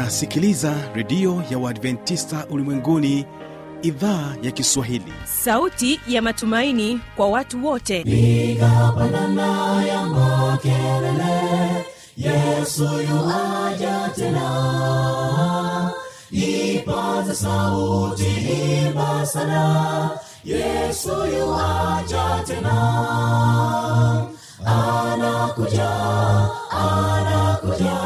unasikiliza redio ya uadventista ulimwenguni idhaa ya kiswahili. Sauti ya matumaini kwa watu wote. Piga pandana ya makelele yesu yuaja tena. Ipaza sauti imba sana yesu yuaja tena. Anakuja anakuja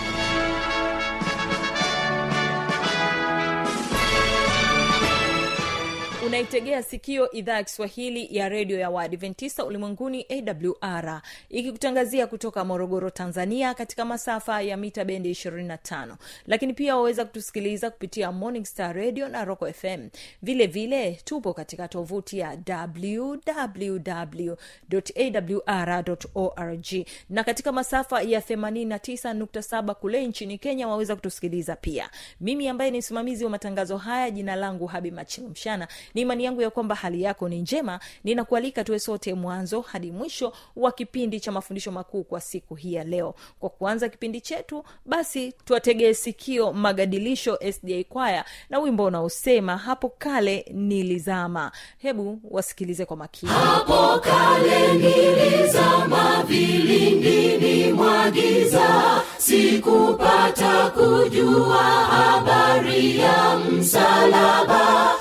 unaitegea sikio idhaa ya kiswahili ya redio ya waadventista ulimwenguni awr ikikutangazia kutoka morogoro tanzania katika masafa ya mita bendi 25 lakini pia waweza kutusikiliza kupitia morning star radio na rocco fm vile vile tupo katika tovuti ya wwwawr org. Na katika masafa ya 89.7 kule nchini kenya waweza kutusikiliza pia. Mimi ambaye ni msimamizi wa matangazo haya jina langu habi machilumshana ni imani yangu ya kwamba hali yako ni njema ninakualika tuwe sote mwanzo hadi mwisho wa kipindi cha mafundisho makuu kwa siku hii ya leo. Kwa kuanza kipindi chetu basi tuwategee sikio magadilisho sda kwaya na wimbo unaosema hapo kale nilizama. Hebu wasikilize kwa makini. Hapo kale nilizama vilindini mwagiza sikupata kujua habari ya msalaba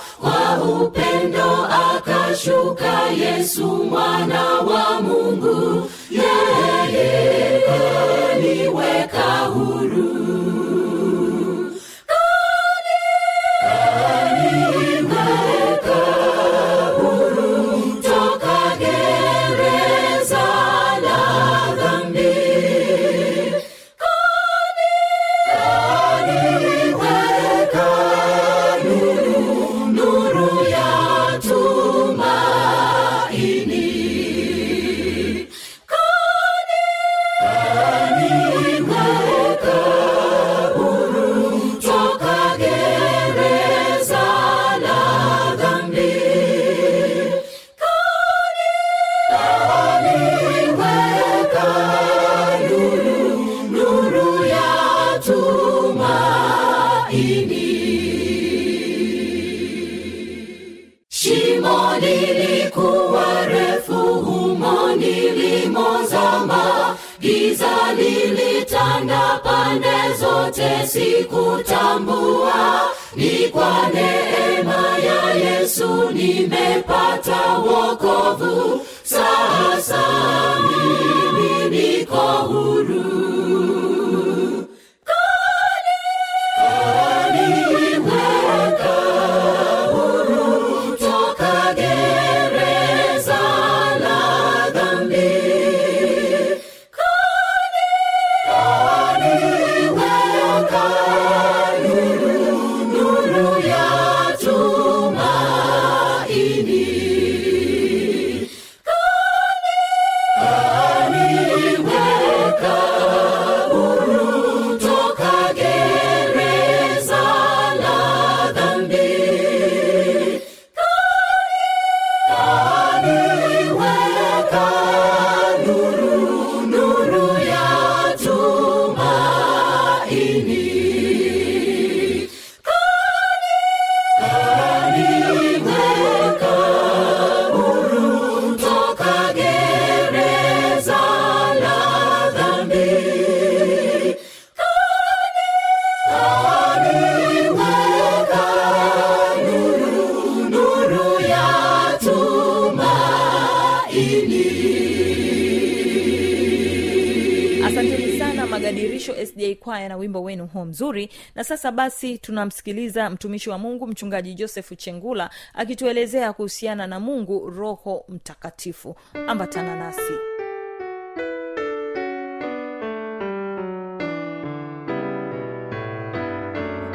upendo akashuka yesu mwana wa mungu. Yeye kaniweka huru sana sda kwaya na wimbo wenu huo mzuri. Na sasa basi tunamsikiliza mtumishi wa mungu mchungaji josefu chengula akituelezea kuhusiana na mungu roho mtakatifu. Ambatana nasi.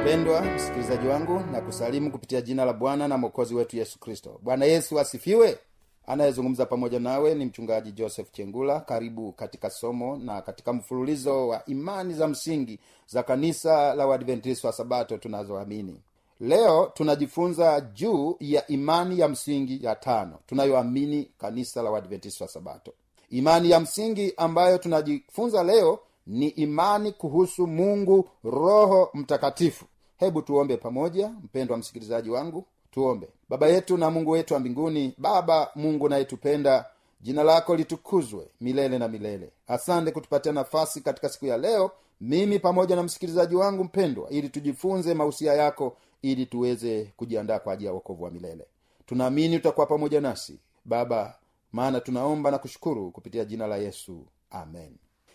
Mpendwa msikilizaji wangu na kusalimu kupitia jina la bwana na mwokozi wetu yesu kristo. Bwana yesu asifiwe anayezungumza pamoja nawe ni mchungaji joseph chengula. Karibu katika somo na katika mfululizo wa imani za msingi za kanisa la uadventista wa sabato tunazoamini. Leo tunajifunza juu ya imani ya msingi ya tano tunayoamini kanisa la uadventista wa sabato. Imani ya msingi ambayo tunajifunza leo ni imani kuhusu mungu roho mtakatifu. Hebu tuombe pamoja mpendwa msikilizaji wangu tuombe. Baba yetu na mungu wetu wa mbinguni baba mungu nayetupenda jina lako litukuzwe milele na milele. Asante kutupatia nafasi katika siku ya leo mimi pamoja na msikilizaji wangu mpendwa ili tujifunze mausia yako ili tuweze kujiandaa kwa ajili ya wokovu wa milele. Tunaamini utakuwa pamoja nasi baba maana tunaomba na kushukuru kupitia jina la yesu. Amen.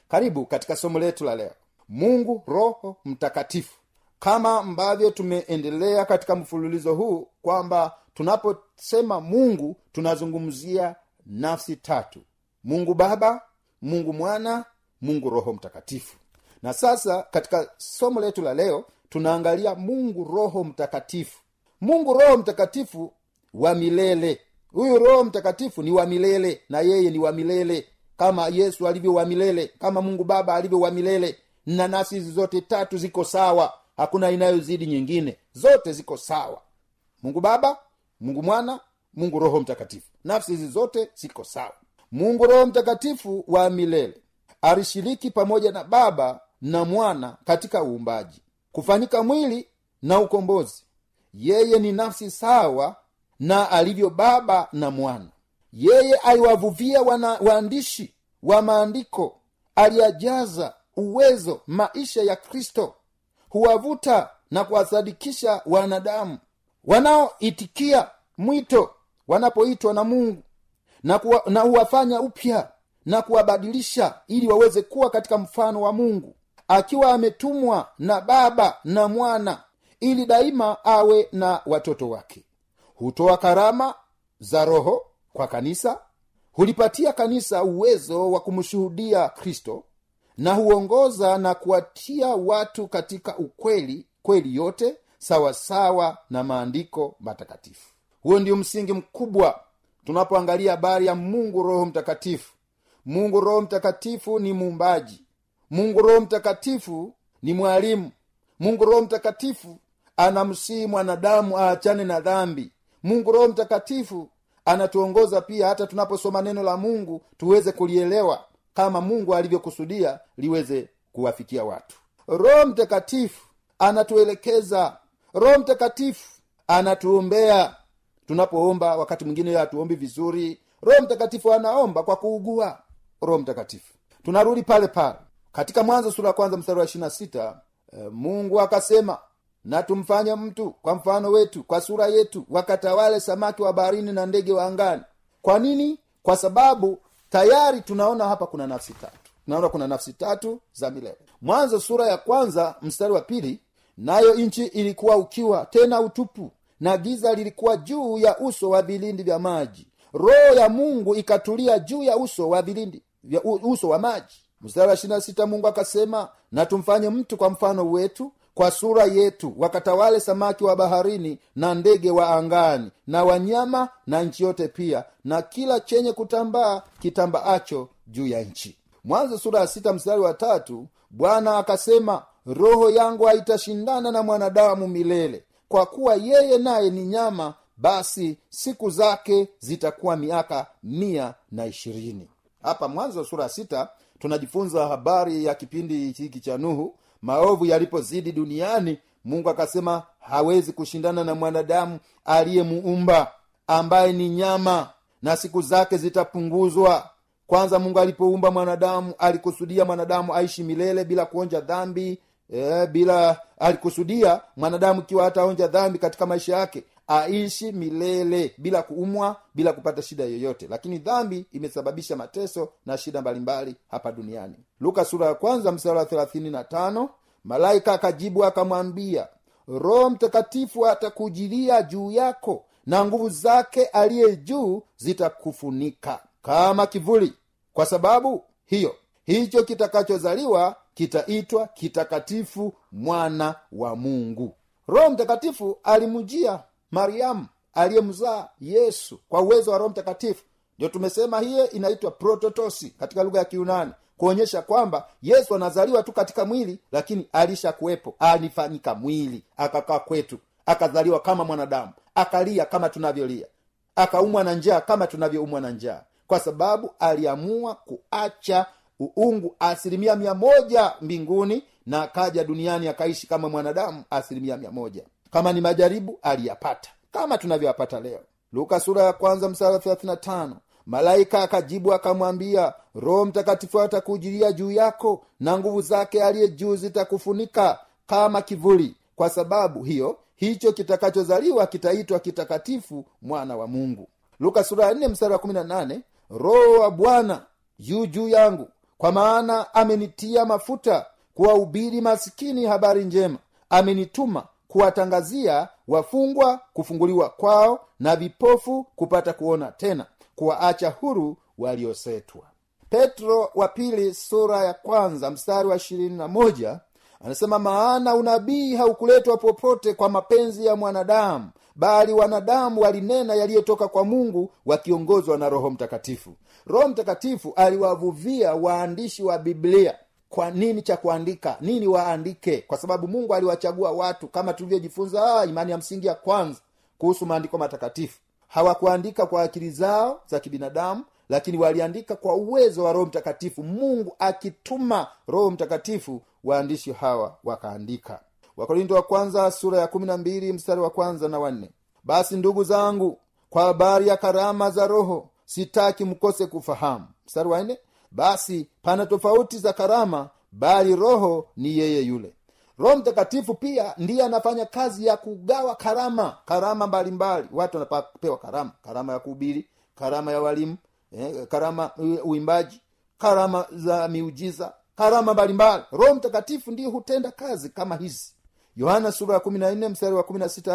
Karibu katika somo letu la leo. Mungu roho mtakatifu. Kama ambavyo tumeendelea katika mfululizo huu kwamba tunaposema mungu tunazungumzia nafsi tatu. Mungu baba mungu mwana mungu roho mtakatifu. Na sasa katika somo letu la leo tunaangalia mungu roho mtakatifu. Mungu roho mtakatifu wa milele. Huyu roho mtakatifu ni wa milele na yeye ni wa milele. Kama yesu alivyo wa milele kama mungu baba alivyo wa milele na nafsi hizi zote tatu ziko sawa. Hakuna inayozidi nyingine. Zote ziko sawa mungu baba mungu mwana mungu roho mtakatifu. Nafsi hizi zote ziko sawa. Mungu roho mtakatifu wa milele alishiriki pamoja na baba na mwana katika uumbaji kufanyika mwili na ukombozi. Yeye ni nafsi sawa na alivyo baba na mwana. Yeye aliwavuvia waandishi wa maandiko aliyajaza uwezo maisha ya kristo huwavuta na kuwasadikisha wanadamu wanaoitikia mwito wanapoitwa na mungu na, kuwa, na huwafanya upya na kuwabadilisha ili waweze kuwa katika mfano wa mungu akiwa ametumwa na baba na mwana ili daima awe na watoto wake. Hutoa karama za roho kwa kanisa hulipatia kanisa uwezo wa kumshuhudia kristo na huongoza na kuwatia watu katika ukweli kweli yote sawasawa sawa na maandiko matakatifu. Huo ndio msingi mkubwa tunapoangalia habari ya mungu roho mtakatifu. Mungu roho mtakatifu ni muumbaji. Mungu roho mtakatifu ni mwalimu. Mungu roho mtakatifu anamsihi mwanadamu aachane na dhambi. Mungu roho mtakatifu anatuongoza pia hata tunaposoma neno la mungu tuweze kulielewa kama mungu alivyokusudia liweze kuwafikia watu. Roho mtakatifu anatuelekeza roho mtakatifu anatuombea tunapoomba wakati mwingine hatuombi vizuri. Roho mtakatifu anaomba kwa kuugua. Roho mtakatifu tunarudi pale pale. Katika mwanzo sura kwanza mstari wa ishirina sita e, mungu akasema na tumfanye mtu kwa mfano wetu kwa sura yetu wakatawale samaki wa baharini na ndege wa angani. Kwa nini? Kwa sababu tayari tunaona hapa kuna nafsi tatu. Tunaona kuna nafsi tatu za milele. Mwanzo sura ya kwanza mstari wa pili nayo nchi ilikuwa ukiwa tena utupu na giza lilikuwa juu ya uso wa vilindi vya maji. Roho ya mungu ikatulia juu ya uso wa vilindi vya uso wa maji. Mstari wa sita mungu akasema na tumfanye mtu kwa mfano wetu kwa sura yetu wakatawale samaki wa baharini na ndege wa angani na wanyama na nchi yote pia na kila chenye kutambaa kitambaacho juu ya nchi. Mwanzo sura ya sita mstari wa tatu bwana akasema roho yangu haitashindana na mwanadamu milele. Kwa kuwa yeye naye ni nyama basi siku zake zitakuwa miaka mia na ishirini. Hapa mwanzo sura sita tunajifunza habari ya kipindi hiki cha nuhu. Maovu yalipozidi duniani mungu akasema hawezi kushindana na mwanadamu aliyemuumba ambaye ni nyama na siku zake zitapunguzwa. Kwanza mungu alipoumba mwanadamu alikusudia mwanadamu aishi milele bila kuonja dhambi e, bila alikusudia mwanadamu ikiwa hataonja dhambi katika maisha yake aishi milele bila kuumwa bila kupata shida yoyote. Lakini dhambi imesababisha mateso na shida mbalimbali hapa duniani. Luka sura ya kwanza wa malaika akajibu akamwambia roho mtakatifu atakujilia juu yako na nguvu zake aliye juu zitakufunika kama kivuli. Kwa sababu hiyo hicho kitakachozaliwa kitaitwa kitakatifu mwana wa mungu. Roho mtakatifu alimjia mariamu aliyemzaa yesu kwa uwezo wa roho mtakatifu. Ndio tumesema hiye inaitwa prototosi katika lugha ya kiunani kuonyesha kwamba yesu anazaliwa tu katika mwili lakini alishakuwepo alifanyika mwili akakaa kwetu akazaliwa kama mwanadamu akalia kama tunavyolia akaumwa na njaa kama tunavyoumwa na njaa. Kwa sababu aliamua kuacha uungu asilimia mia moja mbinguni na akaja duniani akaishi kama mwanadamu asilimia mia moja. Kama ni majaribu aliyapata. Kama tunavyoyapata leo. Luka sura ya kwanza msara 35 malaika akajibu akamwambia roho mtakatifu atakujilia juu yako na nguvu zake aliye juu zitakufunika kama kivuli. Kwa sababu hiyo hicho kitakachozaliwa kitaitwa kitakatifu mwana wa mungu. Luka sura ya 4 mstari wa 18 roho wa bwana yu juu yangu kwa maana amenitia mafuta kuwahubiri masikini habari njema. Amenituma kuwatangazia wafungwa kufunguliwa kwao na vipofu kupata kuona tena kuwaacha huru waliosetwa. Petro wa pili sura ya kwanza mstari wa ishirini na moja anasema maana unabii haukuletwa popote kwa mapenzi ya mwanadamu bali wanadamu walinena yaliyotoka kwa mungu wakiongozwa na roho mtakatifu roho mtakatifu aliwavuvia waandishi wa biblia kwa nini cha kuandika nini waandike? Kwa sababu mungu aliwachagua watu kama tulivyojifunza imani ya msingi ya kwanza kuhusu maandiko matakatifu. Hawakuandika kwa akili zao za kibinadamu lakini waliandika kwa uwezo wa roho mtakatifu. Mungu akituma roho mtakatifu waandishi hawa wakaandika. Wakorinto wa kwanza sura ya kumi na mbili mstari wa kwanza na wanne basi ndugu zangu kwa habari ya karama za roho sitaki mkose kufahamu. Mstari wa nne basi pana tofauti za karama bali roho ni yeye yule. Roho mtakatifu pia ndiye anafanya kazi ya kugawa karama karama mbalimbali. Watu wanapewa karama karama ya kuhubiri karama ya walimu eh, karama uimbaji karama za miujiza karama mbalimbali. Roho mtakatifu ndiye hutenda kazi kama hizi. Yohana sura ya 14 mstari wa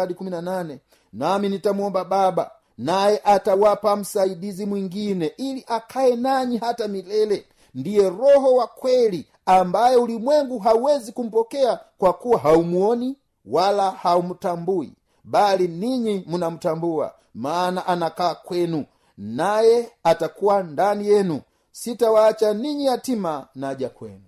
hadi nami nitamwomba baba naye atawapa msaidizi mwingine ili akaye nanyi hata milele. Ndiye roho wa kweli ambaye ulimwengu hawezi kumpokea kwa kuwa haumuoni wala haumtambui bali ninyi mnamtambua maana anakaa kwenu naye atakuwa ndani yenu. Sitawaacha ninyi yatima naja kwenu.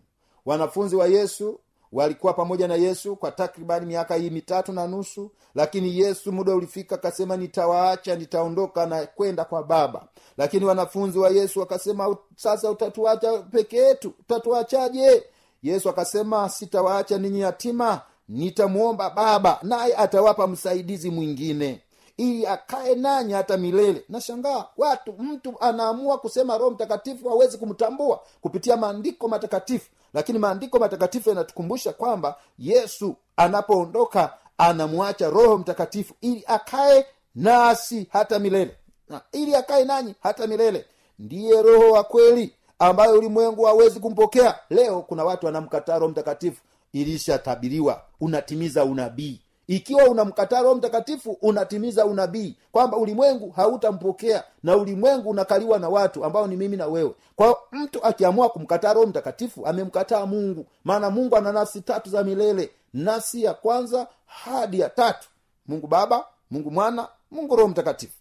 Wanafunzi wa yesu walikuwa pamoja na yesu kwa takribani miaka hii mitatu na nusu lakini yesu muda ulifika akasema nitawaacha nitaondoka na kwenda kwa baba. Lakini wanafunzi wa yesu wakasema sasa utatuacha peke yetu? Utatuachaje? Yesu akasema sitawaacha ninyi yatima nitamwomba baba naye atawapa msaidizi mwingine ili akae nanyi hata milele. Nashangaa watu mtu anaamua kusema roho mtakatifu hawezi kumtambua kupitia maandiko matakatifu. Lakini maandiko matakatifu yanatukumbusha kwamba yesu anapoondoka anamwacha roho mtakatifu ili akae nasi hata milele. Na ili akae nanyi hata milele ndiye roho wa kweli ambayo ulimwengu hawezi kumpokea. Leo kuna watu wanamkataa roho mtakatifu ilishatabiriwa unatimiza unabii ikiwa unamkataa roho mtakatifu unatimiza unabii kwamba ulimwengu hautampokea na ulimwengu unakaliwa na watu ambao ni mimi na wewe. Kwa mtu akiamua kumkataa roho mtakatifu amemkataa mungu. Maana mungu ana nafsi tatu za milele. Nafsi ya kwanza hadi ya tatu. Mungu baba mungu mwana mungu roho mtakatifu.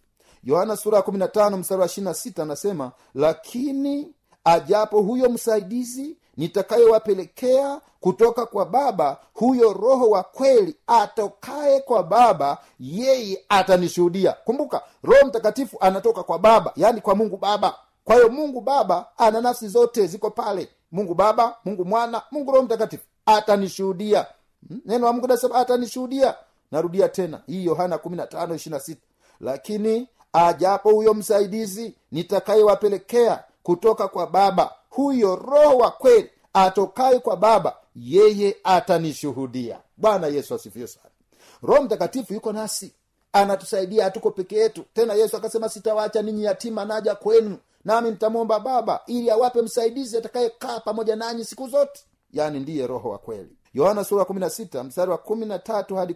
Yohana sura ya 15 mstari wa 26 anasema lakini ajapo huyo msaidizi nitakayowapelekea kutoka kwa baba huyo roho wa kweli atokaye kwa baba yeye atanishuhudia. Kumbuka roho mtakatifu anatoka kwa baba yaani kwa mungu baba. Kwa hiyo mungu baba ana nafsi zote ziko pale. Mungu baba mungu mwana mungu roho mtakatifu atanishuhudia. Hmm? neno wa mungu nasema atanishuhudia. Narudia tena hii yohana lakini ajapo huyo msaidizi nitakayewapelekea kutoka kwa baba huyo roho wa kweli atokaye kwa baba yeye atanishuhudia. Bwana yesu asifiwe sana. Roho mtakatifu yuko nasi anatusaidia hatuko peke yetu. Tena yesu akasema sitawacha ninyi yatima naja kwenu nami nitamwomba baba ili awape msaidizi atakayekaa pamoja nanyi siku zote. Yaani ndiye roho wa kweli. Yohana sura mstari wa hadi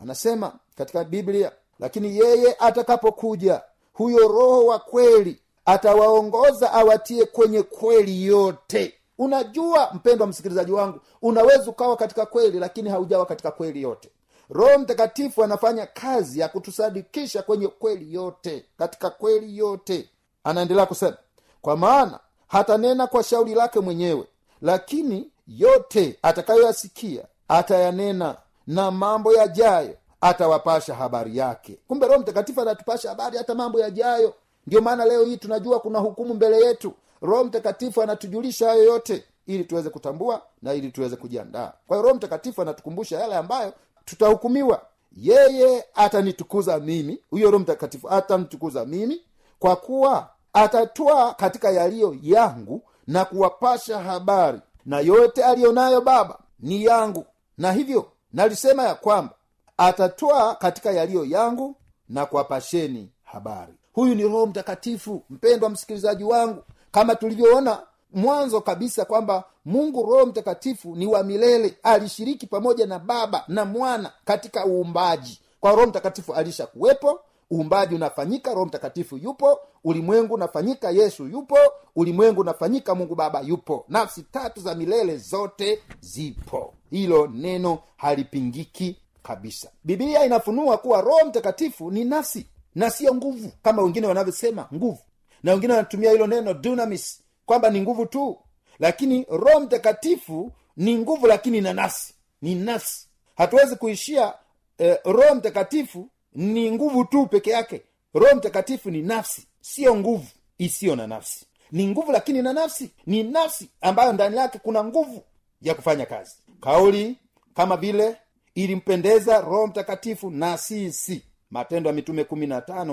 anasema katika biblia lakini yeye atakapokuja huyo roho wa kweli atawaongoza awatie kwenye kweli yote. Unajua mpendwa msikilizaji wangu unaweza ukawa katika kweli lakini haujawa katika kweli yote. Roho mtakatifu anafanya kazi ya kutusadikisha kwenye kweli yote katika kweli yote. Anaendelea kusema kwa maana hatanena kwa shauri lake mwenyewe lakini yote atakayoyasikia atayanena na mambo yajayo atawapasha habari yake. Kumbe roho mtakatifu anatupasha habari hata mambo yajayo ndio maana leo hii tunajua kuna hukumu mbele yetu. Roho mtakatifu anatujulisha hayo yote ili tuweze kutambua na ili tuweze kujiandaa. Kwa hiyo roho mtakatifu anatukumbusha yale ambayo tutahukumiwa. Yeye atanitukuza mimi. Huyo roho mtakatifu atamtukuza mimi kwa kuwa atatwaa katika yaliyo yangu na kuwapasha habari. Na yote aliyonayo baba ni yangu. Na hivyo nalisema ya kwamba atatwaa katika yaliyo yangu na kuwapasheni habari huyu ni roho mtakatifu mpendwa msikilizaji wangu. Kama tulivyoona mwanzo kabisa kwamba mungu roho mtakatifu ni wa milele. Alishiriki pamoja na baba na mwana katika uumbaji. Kwa roho mtakatifu alisha kuwepo uumbaji unafanyika roho mtakatifu yupo ulimwengu unafanyika yesu yupo ulimwengu unafanyika mungu baba yupo. Nafsi tatu za milele zote zipo. Hilo neno halipingiki kabisa. Bibilia inafunua kuwa roho mtakatifu ni nafsi na siyo nguvu kama wengine wanavyosema nguvu. Na wengine wanatumia hilo neno dunamis kwamba ni nguvu tu. Lakini roho mtakatifu ni nguvu lakini na nasi ni nasi hatuwezi kuishia eh, roho mtakatifu ni nguvu tu peke yake. Roho mtakatifu ni nafsi siyo nguvu isiyo na nafsi. Ni nguvu lakini na nafsi. Ni nafsi ambayo ndani yake kuna nguvu ya kufanya kazi. Kauli kama vile ilimpendeza roho mtakatifu na sisi matendo ya mitume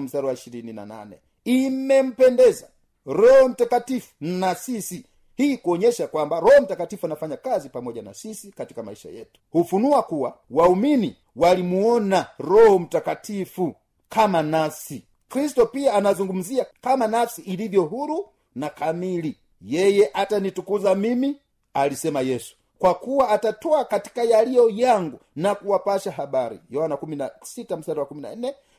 mstari wa imempendeza roho mtakatifu na sisi. Hii kuonyesha kwamba roho mtakatifu anafanya kazi pamoja na sisi katika maisha yetu. Hufunua kuwa waumini walimuona roho mtakatifu kama nafsi. Kristo pia anazungumzia kama nafsi ilivyo huru na kamili. Yeye atanitukuza mimi alisema yesu kwa kuwa atatoa katika yaliyo yangu na kuwapasha habari. Yohana wa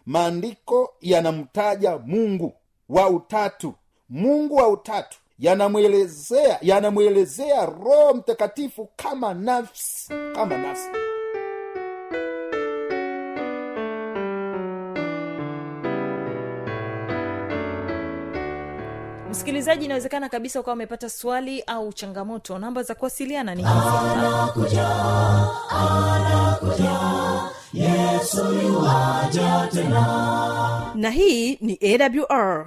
maandiko yanamtaja mungu wa utatu. Mungu wa utatu yanamwelezea yanamwelezea roho mtakatifu kama nafsi kama nafsi msikilizaji inawezekana kabisa ukawa umepata swali au changamoto. Namba za kuwasiliana ni yesoja tena. Na hii ni awr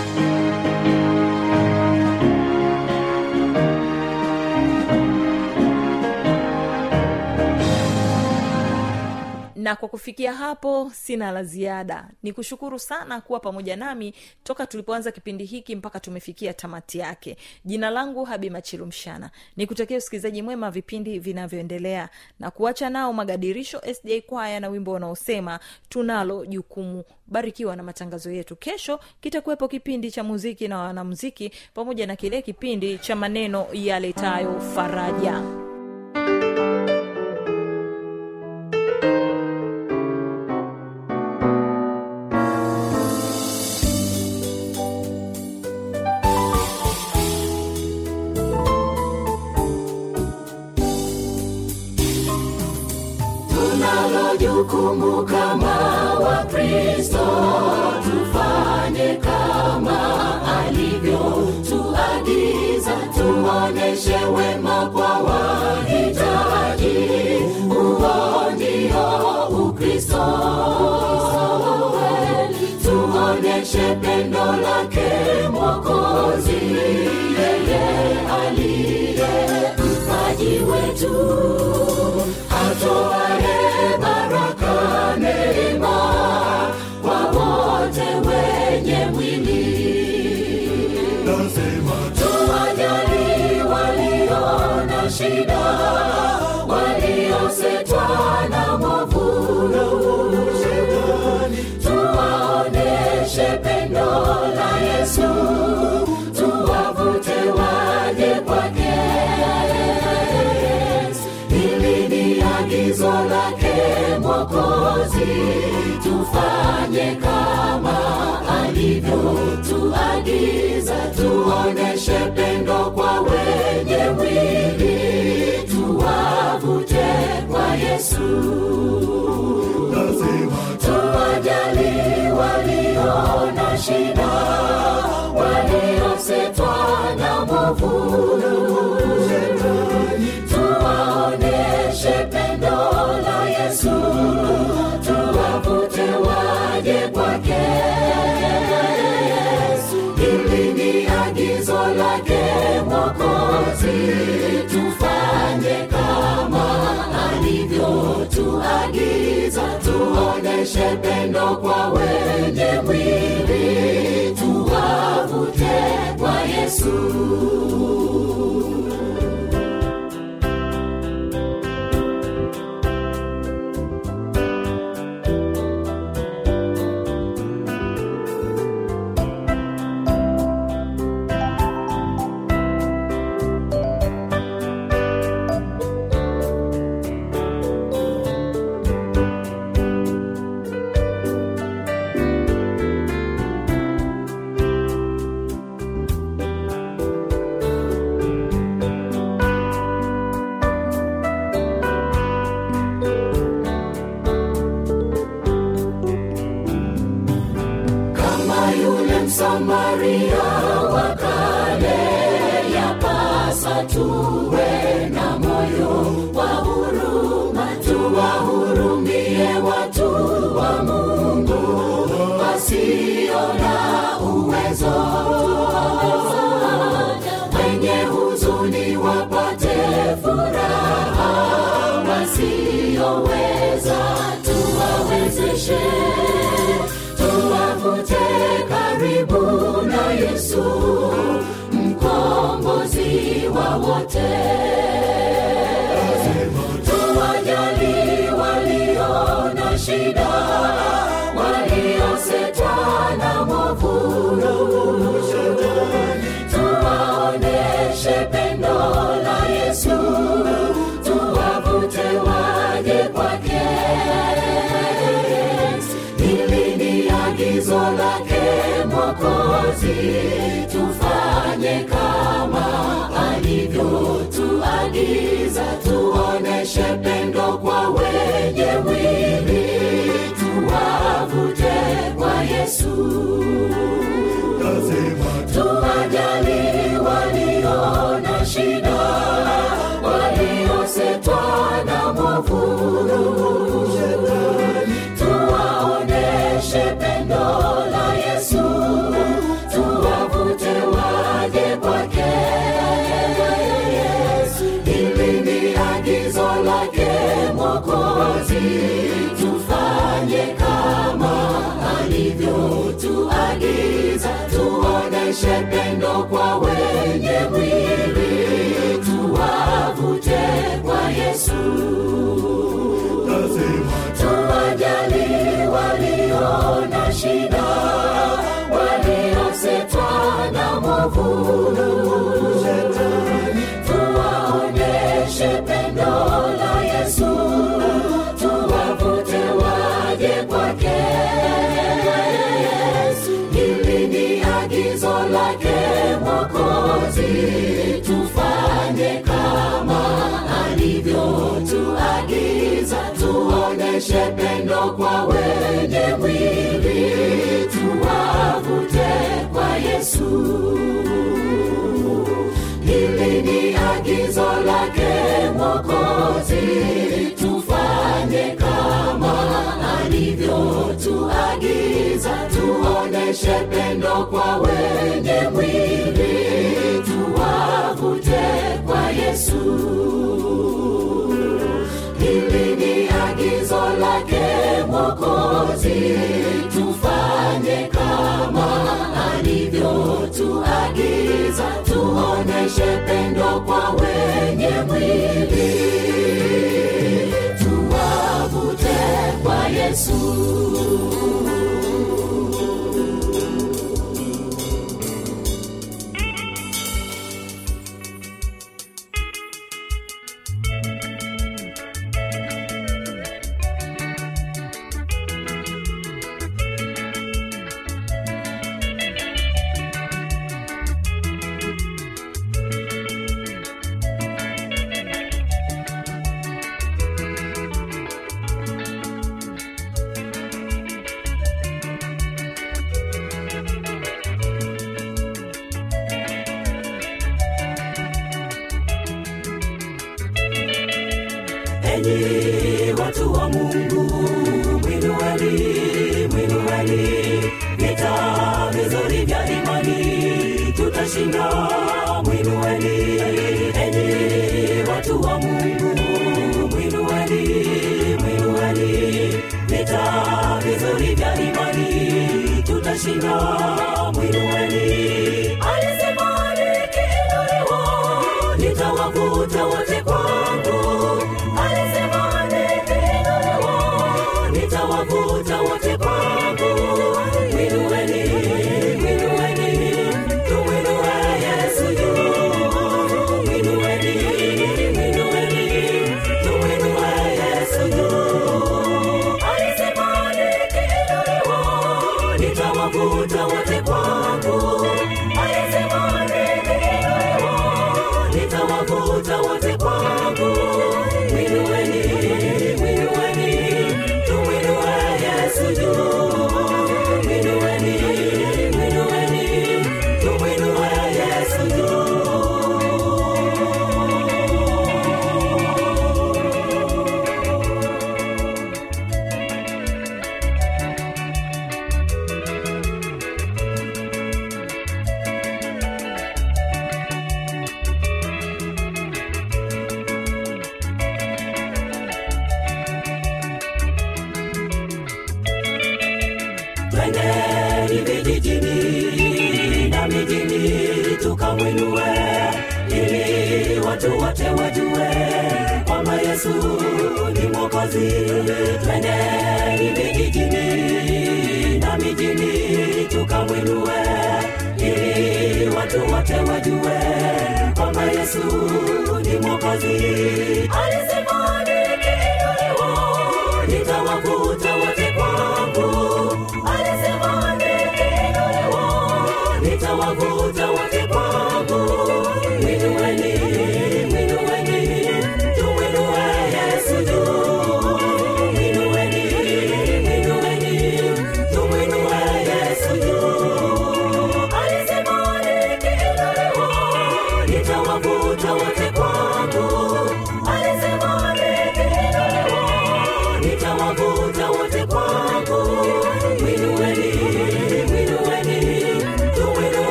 na kwa kufikia hapo sina la ziada. Ni kushukuru sana kuwa pamoja nami toka tulipoanza kipindi hiki mpaka tumefikia tamati yake. Jina langu habi machilumshana ni kutakia usikilizaji mwema vipindi vinavyoendelea. Na kuacha nao magadirisho sda kwaya na wimbo unaosema tunalo jukumu. Barikiwa na matangazo yetu. Kesho kitakuwepo kipindi cha muziki na wanamuziki pamoja na kile kipindi cha maneno yaletayo faraja tuoneshe pendo lake mwokozi yeye aliye mpaji wetu tufanye kama alivyo tuagiza tuoneshe pendo kwa wenye mwili tuwavute kwa yesu. Tuwajali waliona shida alivyotuagiza tuoneshe pendo kwa wenye mwili tuwavute kwa yesu tuwavute karibu na yesu tufanye kama alivyotuagiza tuoneshe pendo kwa wenye mwili tuwavute kwa yesu. Tuwajali waliona shida kwa wenye mwili tuwavute kwa yesu. Tuwajali waliona shida waliosetwa na mwovu. Tuwaoneshe pendo la yesu tuwavute waje kwake. Hili ni agizo lake tufanye kama alivyotuagiza tuoneshe pendo kwa wenye mwili tuwavute kwa yesu. Hili ni agizo lake mwokozi. Tufanye kama alivyotuagiza tuoneshe pendo kwa wenye mwili Yesu. Hili ni agizo lake Mwokozi, tufanye kama alivyotuagiza, tuoneshe pendo kwa wenye mwili, tuwavute kwa Yesu.